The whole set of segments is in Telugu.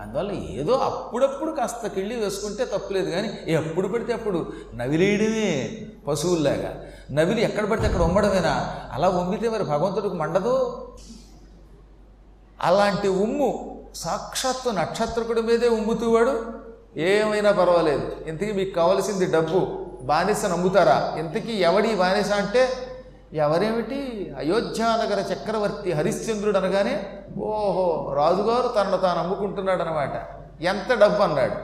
అందువల్ల ఏదో అప్పుడప్పుడు కాస్త కిళ్ళి వేసుకుంటే తప్పులేదు కానీ ఎప్పుడు పడితే అప్పుడు నవిలేయడమే పశువుల్లాగా. నవిలి ఎక్కడ పడితే అక్కడ ఉమ్మడమేనా? అలా ఉమ్మితే మరి భగవంతుడికి మండదు? అలాంటి ఉమ్ము సాక్షాత్తు నక్షత్రకుడి మీదే ఉమ్ముతూవాడు ఏమైనా పర్వాలేదు. ఇంతకీ మీకు కావలసింది డబ్బు. బానిస నమ్ముతారా? ఇంతకీ ఎవడి బానిస అంటే ఎవరేమిటి? అయోధ్యానగర చక్రవర్తి హరిశ్చంద్రుడు అనగానే ఓహో రాజుగారు తనను తాను అమ్ముకుంటున్నాడు అనమాట ఎంత డబ్బు అన్నాడు.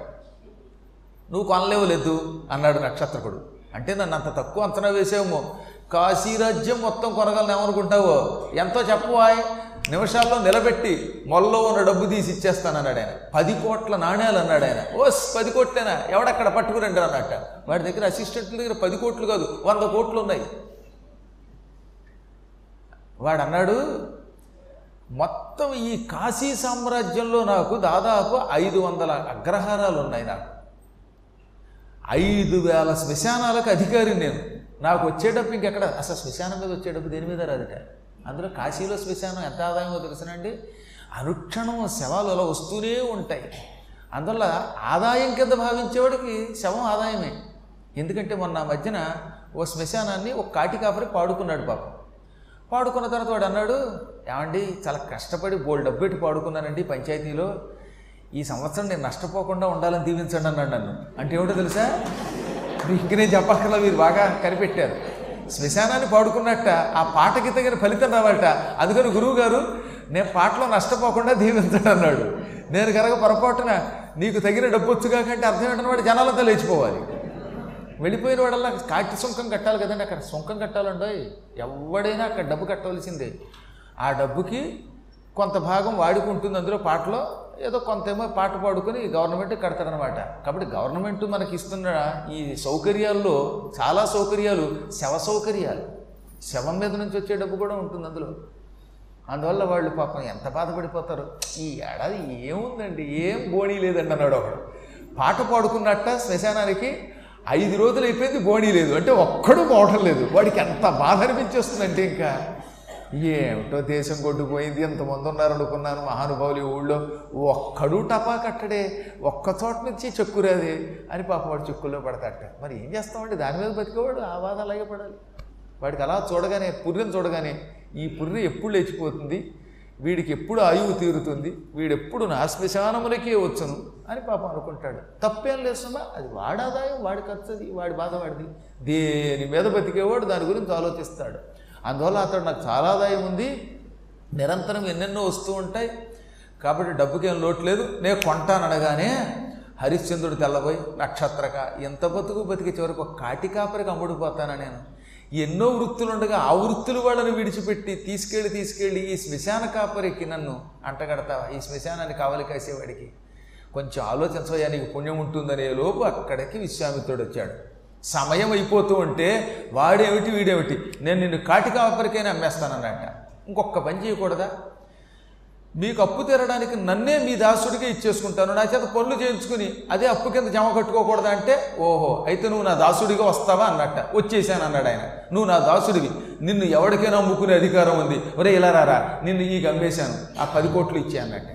నువ్వు కొనలేవలేదు అన్నాడు నక్షత్రకుడు. అంటే నన్ను అంత తక్కువ అంచనా వేసేమో. కాశీరాజ్యం మొత్తం కొనగలను ఏమనుకుంటావో ఎంతో చెప్పవాయ్. నిమిషాల్లో నిలబెట్టి మొల్లో ఉన్న డబ్బు తీసి ఇచ్చేస్తాను అన్నాడు ఆయన. పది కోట్ల నాణ్యాలు అన్నాడు ఆయన. ఓస్ పది కోట్లేనా? ఎవడక్కడ పట్టుకురండి అన్నట్ట. వాడి దగ్గర అసిస్టెంట్ల దగ్గర పది కోట్లు కాదు వంద కోట్లు ఉన్నాయి వాడు అన్నాడు మొత్తం ఈ కాశీ సామ్రాజ్యంలో నాకు దాదాపు ఐదు వందల అగ్రహారాలు ఉన్నాయి నాకు. ఐదు వేల శ్మశానాలకు అధికారి నేను. నాకు వచ్చేటప్పుడు ఇంకెక్కడ? అసలు శ్మశానం మీద వచ్చేటప్పుడు దేని మీద రాదట? అందులో కాశీలో శ్మశానం ఎంత ఆదాయమో తెలుసునండి అనుక్షణం శవాలు అలా వస్తూనే ఉంటాయి. అందువల్ల ఆదాయం కింద భావించేవాడికి శవం ఆదాయమే. ఎందుకంటే మొన్న మధ్యన ఓ శ్మశానాన్ని ఒక కాటి కాపరి పాడుకున్నాడు పాపం. పాడుకున్న తర్వాత వాడు అన్నాడు ఏమండి చాలా కష్టపడి బోల్ డబ్బు పెట్టి పాడుకున్నానండి పంచాయతీలో. ఈ సంవత్సరం నేను నష్టపోకుండా ఉండాలని దీవించండి అన్నాడు నన్ను. అంటే ఏమిటో తెలుసా? ఇంక నేను చెప్పక్కర్లా మీరు బాగా కనిపెట్టారు. శ్మశానాన్ని పాడుకున్నట్ట ఆ పాటకి తగిన ఫలితం రావాలట. అందుకని గురువు గారు నేను పాటలో నష్టపోకుండా దీవించండి అన్నాడు. నేను కనుక పొరపాటున నీకు తగిన డబ్బు వచ్చుగా కంటే అర్థం ఏంటన్నమాట జనాలతో లేచిపోవాలి. వెళ్ళిపోయిన వాడల్లా కాటి సుంకం కట్టాలి కదండి అక్కడ. సుంకం కట్టాలండి. ఎవడైనా అక్కడ డబ్బు కట్టవలసిందే. ఆ డబ్బుకి కొంత భాగం వాడుకుంటుంది. అందులో పాటలో ఏదో కొంతేమో పాట పాడుకొని గవర్నమెంట్ కడతారనమాట కాబట్టి గవర్నమెంట్ మనకి ఇస్తున్న ఈ సౌకర్యాల్లో చాలా సౌకర్యాలు శవ సౌకర్యాలు. శవం మీద నుంచి వచ్చే డబ్బు కూడా ఉంటుంది అందులో. అందువల్ల వాళ్ళు పాపం ఎంత బాధపడిపోతారు? ఈ ఏడాది ఏముందండి? ఏం బోణీ లేదండి అన్నాడు ఒకడు. పాట పాడుకున్నట్ట శ్మశానానికి ఐదు రోజులు అయిపోయింది గోణీ లేదు. అంటే ఒక్కడు పోవటం లేదు. వాడికి ఎంత బాధ అనిపించేస్తుందంటే ఇంకా ఏమిటో దేశం కొట్టుకుపోయింది ఎంతమంది ఉన్నారనుకున్నాను మహానుభావులు ఈ ఊళ్ళో. ఒక్కడు టపా కట్టడే ఒక్క చోట నుంచి చెక్కురాది అని పాప వాడు చెక్కుల్లో పడతాట మరి ఏం చేస్తామండి? దాని మీద బతికేవాడు ఆ బాధ అలాగే పడాలి. వాడికి అలా చూడగానే పుర్రెని చూడగానే ఈ పుర్రె ఎప్పుడు లేచిపోతుంది? వీడికి ఎప్పుడు ఆయువు తీరుతుంది? వీడెప్పుడు నా శ్మశానములకే వచ్చును? అని పాపం అనుకుంటాడు. తప్పేం లేస్తున్నా అది వాడి ఆదాయం వాడి ఖర్చుది వాడి బాధ వాడిది. దేని మీద బతికేవాడు దాని గురించి ఆలోచిస్తాడు. అందువల్ల అతడు నాకు చాలా ఆదాయం ఉంది. నిరంతరం ఎన్నెన్నో వస్తూ ఉంటాయి. కాబట్టి డబ్బుకేం లోటు లేదు. నేను కొంటాననగానే హరిశ్చంద్రుడు తెల్లబోయి నక్షత్రక ఎంత బతుకు బతికి చివరికి ఒక కాటి కాపరికి అమ్ముడుపోతానా నేను? ఎన్నో వృత్తులు ఉండగా ఆ వృత్తులు వాళ్ళని విడిచిపెట్టి తీసుకెళ్ళి తీసుకెళ్ళి ఈ శ్మశాన కాపరికి నన్ను అంటగడతావా? ఈ శ్మశానాన్ని కావలి కాసేవాడికి. కొంచెం ఆలోచించవయ్యా నీకు పుణ్యం ఉంటుందనే లోపు అక్కడికి విశ్వామిత్రుడు వచ్చాడు. సమయం అయిపోతూ ఉంటే వాడేమిటి వీడేమిటి? నేను నిన్ను కాటి కాపరికైనా అమ్మేస్తానన్నట ఇంకొక పని చేయకూడదా? మీకు అప్పు తీరడానికి నన్నే మీ దాసుడిగా ఇచ్చేసుకుంటాను. నా చేత పనులు చేయించుకుని అదే అప్పు కింద జమ కట్టుకోకూడదా అంటే ఓహో అయితే నువ్వు నా దాసుడిగా వస్తావా అన్నట్ట. వచ్చేసాను అన్నాడు ఆయన. నువ్వు నా దాసుడివి. నిన్ను ఎవరికైనా అమ్ముకునే అధికారం ఉంది. ఒరే ఇలా రారా నిన్ను ఈ గమ్మేశాను. ఆ పది కోట్లు ఇచ్చే అన్నట్టు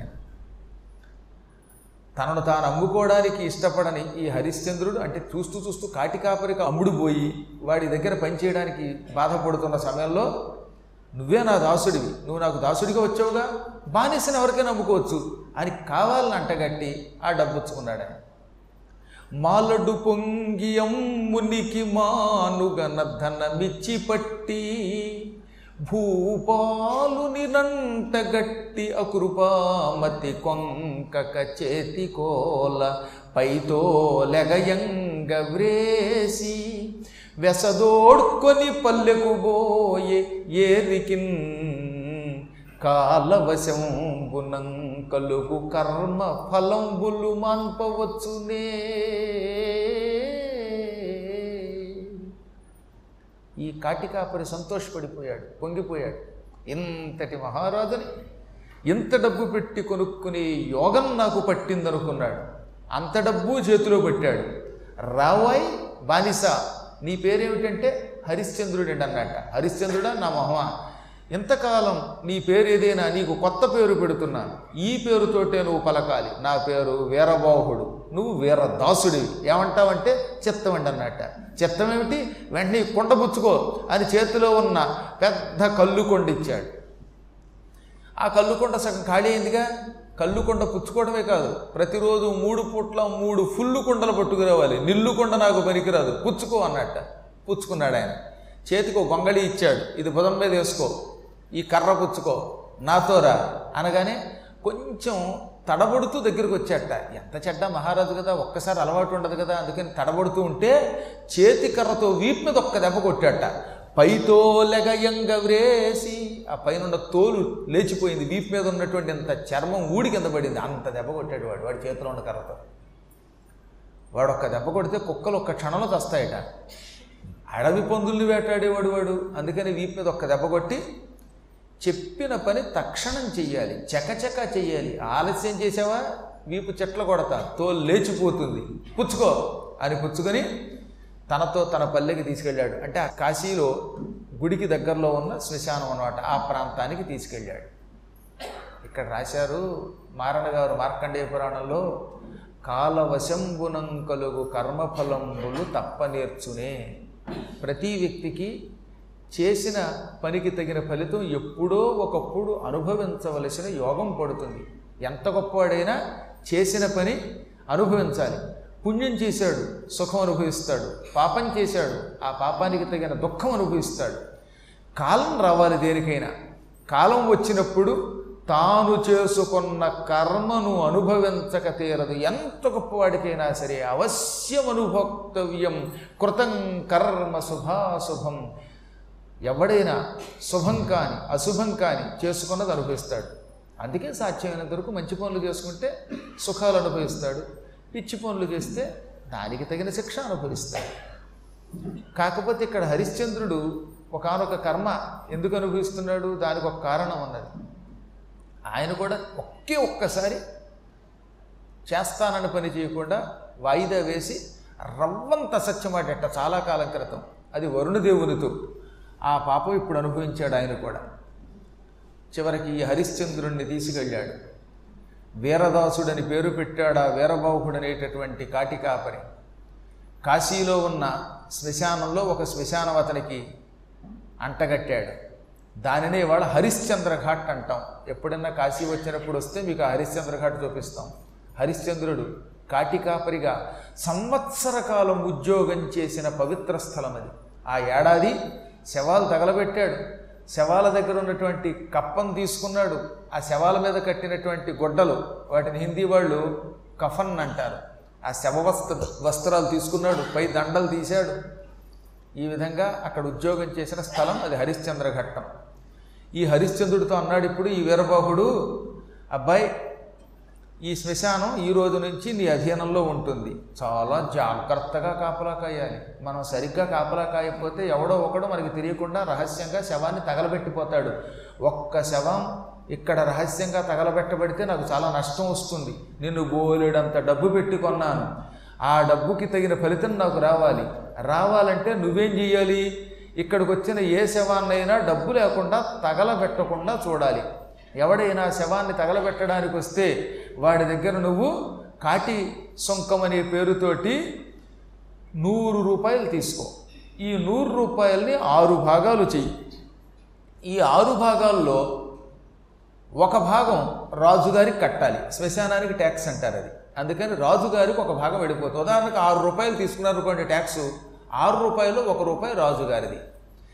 తనను తాను అమ్ముకోవడానికి ఇష్టపడని ఈ హరిశ్చంద్రుడు అంటే చూస్తూ చూస్తూ కాటికాపరికి అమ్ముడు పోయి వాడి దగ్గర పనిచేయడానికి బాధపడుతున్న సమయంలో నువ్వే నా దాసుడివి. నువ్వు నాకు దాసుడిగా వచ్చావుగా? బానిసని ఎవరికైనా నమ్ముకోవచ్చు. అని కావాలని అంటగట్టి ఆ డబ్బు ఆయన. మాలడు పొంగి అమ్మునికి మానుగన ధనమిచ్చి పట్టి భూపాలుని నంటగట్టి అకృపామతి కొంకక చేతి కోల పైతో లెగయంగ వ్రేసి వెసదోడ్కొని పల్లెకు పోయే ఏరికిన్ కాలవశంబునం కలుగు కర్మ ఫలంబులు మాన్పవచ్చునే. ఈ కాటికాపరి సంతోషపడిపోయాడు పొంగిపోయాడు. ఇంతటి మహారాజుని ఇంత డబ్బు పెట్టి కొనుక్కునే యోగం నాకు పట్టిందనుకున్నాడు. అంత డబ్బు చేతిలో పెట్టాడు. రావాయ్ బానిస నీ పేరేమిటంటే హరిశ్చంద్రుడు అన్నట హరిశ్చంద్రుడా నా మహమ? ఇంతకాలం నీ పేరు ఏదైనా నీకు కొత్త పేరు పెడుతున్నాను. ఈ పేరుతోటే నువ్వు పలకాలి. నా పేరు వీరబాహుడు. నువ్వు వీరదాసుడివి. ఏమంటావంటే చిత్తమండి అన్నట్ట. చిత్తమేమిటి? వెంటనే కుండబుచ్చుకో అని చేతిలో ఉన్న పెద్ద కళ్ళు కొండిచ్చాడు. ఆ కళ్ళుకొండ సగం ఖాళీ అయిందిగా? కళ్ళు కొండ పుచ్చుకోవడమే కాదు. ప్రతిరోజు మూడు పూట్ల మూడు ఫుల్లు కుండలు పట్టుకురావాలి. నిల్లు కొండ నాకు పనికిరాదు. పుచ్చుకో అన్నట్ట. పుచ్చుకున్నాడు ఆయన. చేతికి గొంగళి ఇచ్చాడు. ఇది భుజం మీద వేసుకో. ఈ కర్ర పుచ్చుకో. నాతో రా. అనగానే కొంచెం తడబడుతూ దగ్గరికి వచ్చాట. ఎంత చెడ్డ మహారాజు కదా. ఒక్కసారి అలవాటు ఉండదు కదా. అందుకని తడబడుతూ ఉంటే చేతి కర్రతో వీపు మీద ఒక్క దెబ్బ కొట్టాట. పైతో లెగయంగ వ్రేసి ఆ పైన తోలు లేచిపోయింది. వీపు మీద ఉన్నటువంటి అంత చర్మం ఊడి కింద పడింది. అంత దెబ్బ కొట్టాడు వాడు. వాడి చేతిలో ఉన్న కర్రతో. వాడు ఒక్క దెబ్బ కొడితే కుక్కలు ఒక్క క్షణంలో తస్తాయట అడవి పందుల్ని వేటాడేవాడు వాడు. అందుకని వీపు మీద ఒక్క దెబ్బ కొట్టి చెప్పిన పని తక్షణం చెయ్యాలి. చకచక చెయ్యాలి. ఆలస్యం చేసావా? వీపు చెట్ల కొడతా. తోలు లేచిపోతుంది. పుచ్చుకో అని పుచ్చుకొని తనతో తన పల్లెకి తీసుకెళ్ళాడు. అంటే ఆ కాశీలో గుడికి దగ్గరలో ఉన్న శ్మశానం అన్నమాట. ఆ ప్రాంతానికి తీసుకెళ్ళాడు. ఇక్కడ రాశారు మారణ గారు మార్కండేయ పురాణంలో కాలవశంబునం కలుగు కర్మఫలంబులు తప్ప నేర్చునే ప్రతి వ్యక్తికి చేసిన పనికి తగిన ఫలితం ఎప్పుడో ఒకప్పుడు అనుభవించవలసిన యోగం పడుతుంది. ఎంత గొప్పవాడైనా చేసిన పని అనుభవించాలి. పుణ్యం చేశాడు సుఖం అనుభవిస్తాడు పాపం చేశాడు ఆ పాపానికి తగిన దుఃఖం అనుభవిస్తాడు. కాలం రావాలి దేనికైనా. కాలం వచ్చినప్పుడు తాను చేసుకున్న కర్మను అనుభవించక తీరదు. ఎంత గొప్పవాడికైనా సరే అవశ్యం అనుభోక్తవ్యం కృతం కర్మ శుభాశుభం. ఎవడైనా శుభం కాని అశుభం కాని చేసుకున్నది అనుభవిస్తాడు. అందుకే సాధ్యమైనంత వరకు మంచి పనులు చేసుకుంటే సుఖాలు అనుభవిస్తాడు. పిచ్చి పనులు చేస్తే దానికి తగిన శిక్ష అనుభవిస్తాడు. కాకపోతే ఇక్కడ హరిశ్చంద్రుడు ఒకనొక కర్మ ఎందుకు అనుభవిస్తున్నాడు? దానికి ఒక కారణం ఉన్నది. ఆయన కూడా ఒకే ఒక్కసారి చేస్తానని పని చేయకుండా వాయిదా వేసి రవ్వంత సత్యమాటట చాలా కాలం క్రితం. అది వరుణదేవునితో ఆ పాపం ఇప్పుడు అనుభవించాడు ఆయన కూడా. చివరికి ఈ హరిశ్చంద్రుణ్ణి తీసుకెళ్ళాడు. వీరదాసుడని పేరు పెట్టాడు ఆ వీరబాహుడు అనేటటువంటి కాటికాపరి. కాశీలో ఉన్న శ్మశానంలో ఒక శ్మశానం అతనికి అంటగట్టాడు. దానినే ఇవాళ హరిశ్చంద్ర ఘాట్ అంటాం. ఎప్పుడన్నా కాశీ వచ్చినప్పుడు వస్తే మీకు ఆ హరిశ్చంద్ర ఘాట్ చూపిస్తాం. హరిశ్చంద్రుడు కాటికాపరిగా సంవత్సర కాలం ఉద్యోగం చేసిన పవిత్ర స్థలం అది. ఆ ఏడాది శవాలు తగలబెట్టాడు. శవాల దగ్గర ఉన్నటువంటి కప్పం తీసుకున్నాడు. ఆ శవాల మీద కట్టినటువంటి గుడ్డలు వాటిని హిందీ వాళ్ళు కఫన్ అంటారు. ఆ శవ వస్త్ర వస్త్రాలు తీసుకున్నాడు. పై దండలు తీశాడు. ఈ విధంగా అక్కడ ఉద్యోగం చేసిన స్థలం అది హరిశ్చంద్ర ఘట్టం. ఈ హరిశ్చంద్రుడితో అన్నాడు ఇప్పుడు ఈ వీరబాహుడు అబ్బాయి ఈ శ్మశానం ఈ రోజు నుంచి నీ అధీనంలో ఉంటుంది. చాలా జాగ్రత్తగా కాపలా కాయాలి. మనం సరిగ్గా కాపలా కాయకపోతే ఎవడో ఒకడు మనకి తెలియకుండా రహస్యంగా శవాన్ని తగలబెట్టిపోతాడు. ఒక్క శవం ఇక్కడ రహస్యంగా తగలబెట్టబడితే నాకు చాలా నష్టం వస్తుంది. నిన్ను బోలెడంత డబ్బు పెట్టి కొన్నాను. ఆ డబ్బుకి తగిన ఫలితం నాకు రావాలి. రావాలంటే నువ్వేం చెయ్యాలి? ఇక్కడికి వచ్చిన ఏ శవాన్నైనా డబ్బు లేకుండా తగలబెట్టకుండా చూడాలి. ఎవడైనా శవాన్ని తగలబెట్టడానికి వస్తే వాడి దగ్గర నువ్వు కాటి సొంకం అనే పేరుతోటి నూరు రూపాయలు తీసుకో. ఈ నూరు రూపాయల్ని ఆరు భాగాలు చెయ్యి. ఈ ఆరు భాగాల్లో ఒక భాగం రాజుగారికి కట్టాలి. శ్మశానానికి ట్యాక్స్ అంటారు అది. అందుకని రాజుగారికి ఒక భాగం వెళ్ళిపోతుంది. ఉదాహరణకు ఆరు రూపాయలు తీసుకున్నారు అనుకోండి ట్యాక్స్ ఆరు రూపాయలు ఒక రూపాయి రాజుగారిది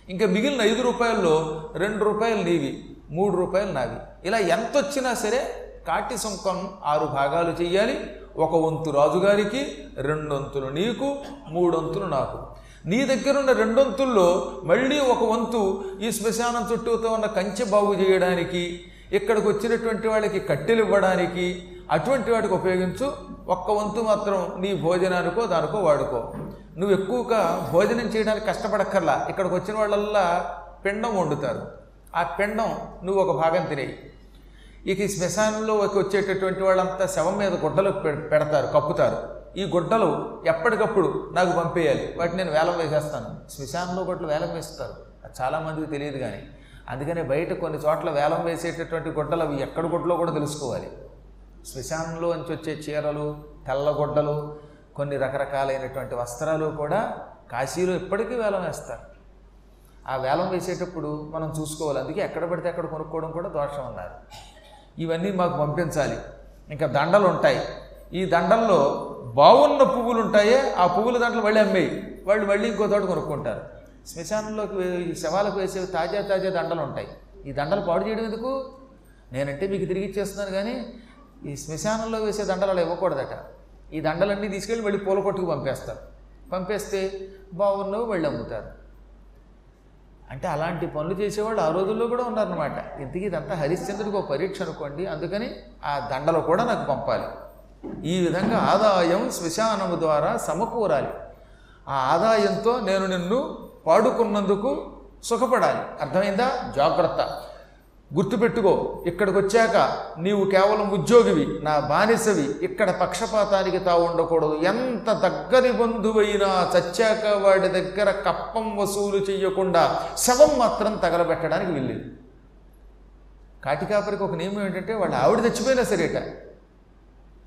ఇంకా మిగిలిన ఐదు రూపాయల్లో రెండు రూపాయలు నీవి మూడు రూపాయలు నావి. ఇలా ఎంత వచ్చినా సరే కాటి సుంకం ఆరు భాగాలు చెయ్యాలి. ఒక వంతు రాజుగారికి రెండొంతులు నీకు మూడొంతులు నాకు. నీ దగ్గరున్న రెండొంతుల్లో మళ్ళీ ఒక వంతు ఈ శ్మశానం చుట్టూతో ఉన్న కంచె బాగు చేయడానికి ఇక్కడికి వచ్చినటువంటి వాళ్ళకి కట్టెలు ఇవ్వడానికి అటువంటి వాటికి ఉపయోగించు. ఒక్క వంతు మాత్రం నీ భోజనానికో దానికో వాడుకో. నువ్వు ఎక్కువగా భోజనం చేయడానికి కష్టపడక్కర్లా. ఇక్కడికి వచ్చిన వాళ్ళల్లా పిండం వండుతారు. ఆ పిండం నువ్వు ఒక భాగం తినేయి. ఇక ఈ శ్మశానంలో వచ్చేటటువంటి వాళ్ళంతా శవం మీద గుడ్డలు పె- పెడతారు కప్పుతారు. ఈ గుడ్డలు ఎప్పటికప్పుడు నాకు పంపేయాలి. వాటిని నేను వేలం వేసేస్తాను. శ్మశానంలో గుడ్డలు వేలం వేస్తారు. అది చాలామందికి తెలియదు కానీ అందుకనే బయట కొన్ని చోట్ల వేలం వేసేటటువంటి గుడ్డలు అవి ఎక్కడ గుడ్డలో కూడా తెలుసుకోవాలి. శ్మశానంలో నుంచి వచ్చే చీరలు తెల్లగొడ్డలు కొన్ని రకరకాలైనటువంటి వస్త్రాలు కూడా కాశీలో ఇప్పటికీ వేలం వేస్తారు. ఆ వేలం వేసేటప్పుడు మనం చూసుకోవాలి. అందుకే ఎక్కడ పడితే అక్కడ కొనుక్కోవడం కూడా దోషం అన్నారు. ఇవన్నీ మాకు పంపించాలి. ఇంకా దండలు ఉంటాయి. ఈ దండల్లో బాగున్న పువ్వులు ఉంటాయే ఆ పువ్వుల దండలు మళ్ళీ అమ్మేయి. వాళ్ళు మళ్ళీ ఇంకో తోట కొనుక్కుంటారు. శ్మశానంలోకి ఈ శవాలకు వేసే తాజా తాజా దండలు ఉంటాయి. ఈ దండలు పాడు చేయడం ఎందుకు? నేనంటే మీకు తిరిగి ఇచ్చేస్తున్నాను కానీ ఈ శ్మశానంలో వేసే దండలు అలా ఇవ్వకూడదట. ఈ దండలన్నీ తీసుకెళ్ళి మళ్ళీ పూల కొట్టుకు పంపేస్తారు. పంపేస్తే బాగున్నవి మళ్ళీ అమ్ముతారు. అంటే అలాంటి పనులు చేసేవాళ్ళు ఆ రోజుల్లో కూడా ఉన్నారనమాట ఇంతకీ ఇదంతా హరిశ్చంద్రుడికి ఒక పరీక్ష అనుకోండి అందుకని ఆ దండలు కూడా నాకు పంపాలి. ఈ విధంగా ఆదాయం శ్మశానము ద్వారా సమకూరాలి. ఆ ఆదాయంతో నేను నిన్ను పాడుకున్నందుకు సుఖపడాలి. అర్థమైందా? జాగ్రత్త. గుర్తుపెట్టుకో ఇక్కడికి వచ్చాక నీవు కేవలం ఉద్యోగివి నా బానిసవి ఇక్కడ పక్షపాతానికి తావు ఉండకూడదు. ఎంత దగ్గరి బంధువైనా చచ్చాక వాడి దగ్గర కప్పం వసూలు చేయకుండా శవం మాత్రం తగలబెట్టడానికి వెళ్ళేది కాటికాపరికి ఒక నియమం ఏంటంటే వాళ్ళ ఆవిడ చచ్చిపోయినా సరేట.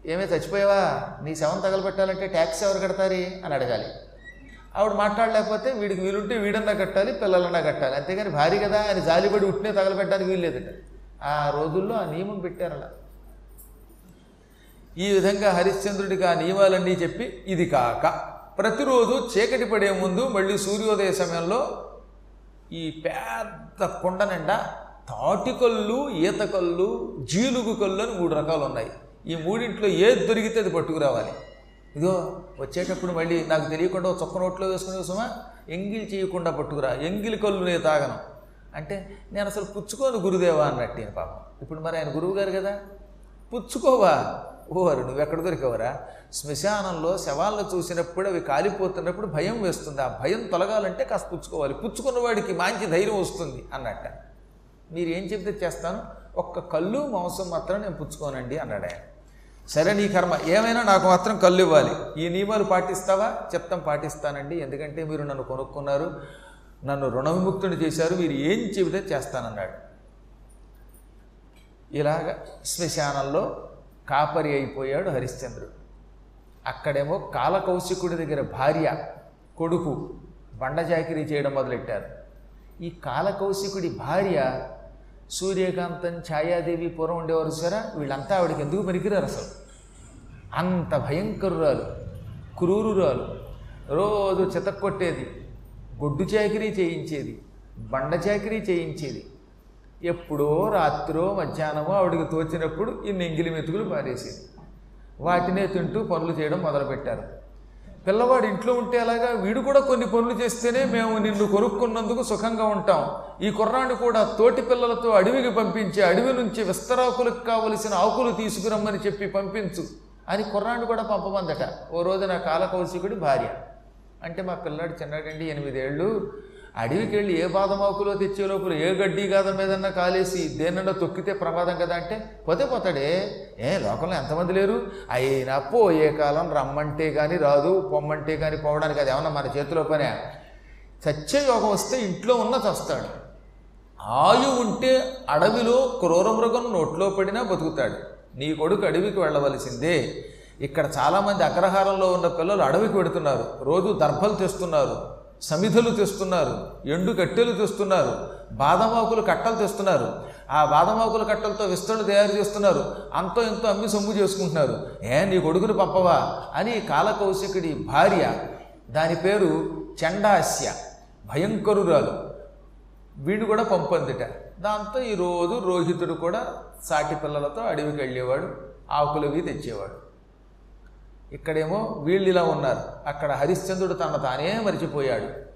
ఏమే చచ్చిపోయావా? నీ శవం తగలబెట్టాలంటే ట్యాక్స్ ఎవరు కడతారి? అని అడగాలి. ఆవిడ మాట్లాడలేకపోతే వీడికి వీలుంటే వీడన్నా కట్టాలి పిల్లలన్నా కట్టాలి. అంతేగాని భారీ కదా అని జాలిపడి ఉట్టినే తగలబెట్టడానికి వీల్లేదట ఆ రోజుల్లో ఆ నియమం పెట్టారు అలా. ఈ విధంగా హరిశ్చంద్రుడికి ఆ నియమాలన్నీ చెప్పి ఇది కాక ప్రతిరోజు చీకటి పడే ముందు మళ్ళీ సూర్యోదయ సమయంలో ఈ పెద్ద కొండ నిండా తాటికల్లు ఈతకల్లు జీలుగు కళ్ళు అని మూడు రకాలు ఉన్నాయి. ఈ మూడింట్లో ఏది దొరికితే అది పట్టుకురావాలి. ఇదో వచ్చేటప్పుడు మళ్ళీ నాకు తెలియకుండా చొక్క నోట్లో వేసుకుని చూసామా ఎంగిల్ చేయకుండా పట్టుకురా ఎంగిలి కళ్ళు నేను తాగను. అంటే నేను అసలు పుచ్చుకోను గురుదేవా అన్నట్టు నేను పాపం. ఇప్పుడు మరి ఆయన గురువు గారు కదా? పుచ్చుకోవా? ఓవరు నువ్వు ఎక్కడ దొరికేవరా? శ్మశానంలో శవాలను చూసినప్పుడు అవి కాలిపోతున్నప్పుడు భయం వేస్తుంది. ఆ భయం తొలగాలంటే కాస్త పుచ్చుకోవాలి. పుచ్చుకున్న వాడికి మంచి ధైర్యం వస్తుంది అన్నట్ట. మీరు ఏం చెప్తే చేస్తాను? ఒక్క కళ్ళు మాంసం మాత్రం నేను పుచ్చుకోనండి అన్నాడు ఆయన. సరే నీ కర్మ ఏమైనా నాకు మాత్రం కళ్ళు ఇవ్వాలి. ఈ నియమాలు పాటిస్తావా? చెప్తాం పాటిస్తానండి. ఎందుకంటే మీరు నన్ను కొనుక్కున్నారు నన్ను రుణ విముక్తుని చేశారు మీరు ఏం చెబితే చేస్తానన్నాడు. ఇలాగ శ్మశానంలో కాపరి అయిపోయాడు హరిశ్చంద్రుడు. అక్కడేమో కాలకౌశికుడి దగ్గర భార్య కొడుకు బండజాకిరీ చేయడం మొదలెట్టారు. ఈ కాలకౌశికుడి భార్య సూర్యకాంతం ఛాయాదేవి పూర్వం ఉండేవారు సరే వీళ్ళంతా ఆవిడకి ఎందుకు పనికిరారు అసలు? అంత భయంకరురాలు క్రూరురాలు. రోజు చితక్కొట్టేది గొడ్డు చాకరీ చేయించేది బండ చాకరీ చేయించేది. ఎప్పుడో రాత్రో మధ్యాహ్నమో ఆవిడకి తోచినప్పుడు ఈ నెంగిలి మెతుకులు పారేసేది. వాటినే తింటూ పనులు చేయడం మొదలుపెట్టారు. పిల్లవాడు ఇంట్లో ఉంటే అలాగా వీడు కూడా కొన్ని పనులు చేస్తేనే మేము నిన్ను కొనుక్కున్నందుకు సుఖంగా ఉంటాం. ఈ కుర్రాన్ని కూడా తోటి పిల్లలతో అడవికి పంపించి అడవి నుంచి విస్తరాకులకు కావలసిన ఆకులు తీసుకురమ్మని చెప్పి పంపించు. అని కుర్రాన్ని కూడా పంపమందట. ఓ రోజు నా కాలకౌశికుడి భార్య. అంటే మా పిల్లాడు చిన్నాడండి ఎనిమిదేళ్ళు. అడవికి వెళ్ళి ఏ బాదమాకులో తెచ్చే లోపల ఏ గడ్డి గాదం మీదన్నా కాలేసి దేనన్నా తొక్కితే ప్రమాదం కదా అంటే పోతే పోతాడే. ఏ లోకంలో ఎంతమంది లేరు? అయినా పోయే కాలం రమ్మంటే కానీ రాదు పొమ్మంటే కానీ పోవడానికి అది ఏమన్నా మన చేతిలో పనే? చచ్చే యోగం వస్తే ఇంట్లో ఉన్న చస్తాడు. ఆయు ఉంటే అడవిలో క్రూరమృగం నోట్లో పడినా బతుకుతాడు. నీ కొడుకు అడవికి వెళ్ళవలసిందే. ఇక్కడ చాలామంది అగ్రహారంలో ఉన్న పిల్లలు అడవికి పెడుతున్నారు రోజు దర్భలు తెస్తున్నారు సమిధులు తెస్తున్నారు ఎండు కట్టెలు తెస్తున్నారు బాదమాకులు కట్టలు తెస్తున్నారు. ఆ బాదమాకుల కట్టలతో విస్తరణ తయారు చేస్తున్నారు. అంతో ఎంతో అమ్మి సొమ్ము చేసుకుంటున్నారు. ఏ నీ కొడుకుని పంపవా? అని కాలకౌశికుడి భార్య దాని పేరు చండాస్య భయంకరురాలు. వీడు కూడా పంపందిట. దాంతో ఈరోజు రోహితుడు కూడా సాటి పిల్లలతో అడవికి వెళ్ళేవాడు ఆకులవి తెచ్చేవాడు. ఇక్కడేమో వీళ్ళు ఇలా ఉన్నారు. అక్కడ హరిశ్చంద్రుడు తన తానే మరిచిపోయాడు.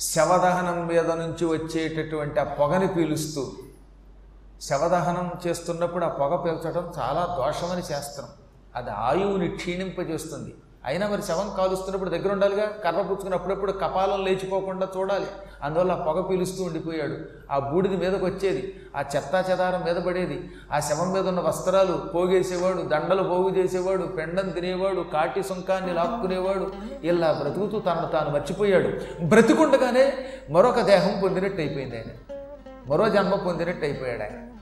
శవదహనం మీద నుంచి వచ్చేటటువంటి ఆ పొగని పీలుస్తూ శవదహనం చేస్తున్నప్పుడు ఆ పొగ పీల్చడం చాలా దోషమని శాస్త్రం. అది ఆయువుని క్షీణింపజేస్తుంది. అయినా మరి శవం కాలుస్తున్నప్పుడు దగ్గర ఉండాలిగా? కర్ర పుచ్చుకుని అప్పుడప్పుడు కపాలం లేచిపోకుండా చూడాలి. అందువల్ల పొగ పీలుస్తూ ఉండిపోయాడు. ఆ బూడిది మీదకు వచ్చేది ఆ చెత్తా చెదారం మీద పడేది. ఆ శవం మీద ఉన్న వస్త్రాలు పోగేసేవాడు దండలు పోగు చేసేవాడు పెండం తినేవాడు కాటి సుంకాన్ని లాక్కునేవాడు ఇలా బ్రతుకుతూ తనను తాను మర్చిపోయాడు. బ్రతికుండగానే మరొక దేహం పొందినట్టు అయిపోయింది ఆయన. మరో జన్మ పొందినట్టు అయిపోయాడు ఆయన.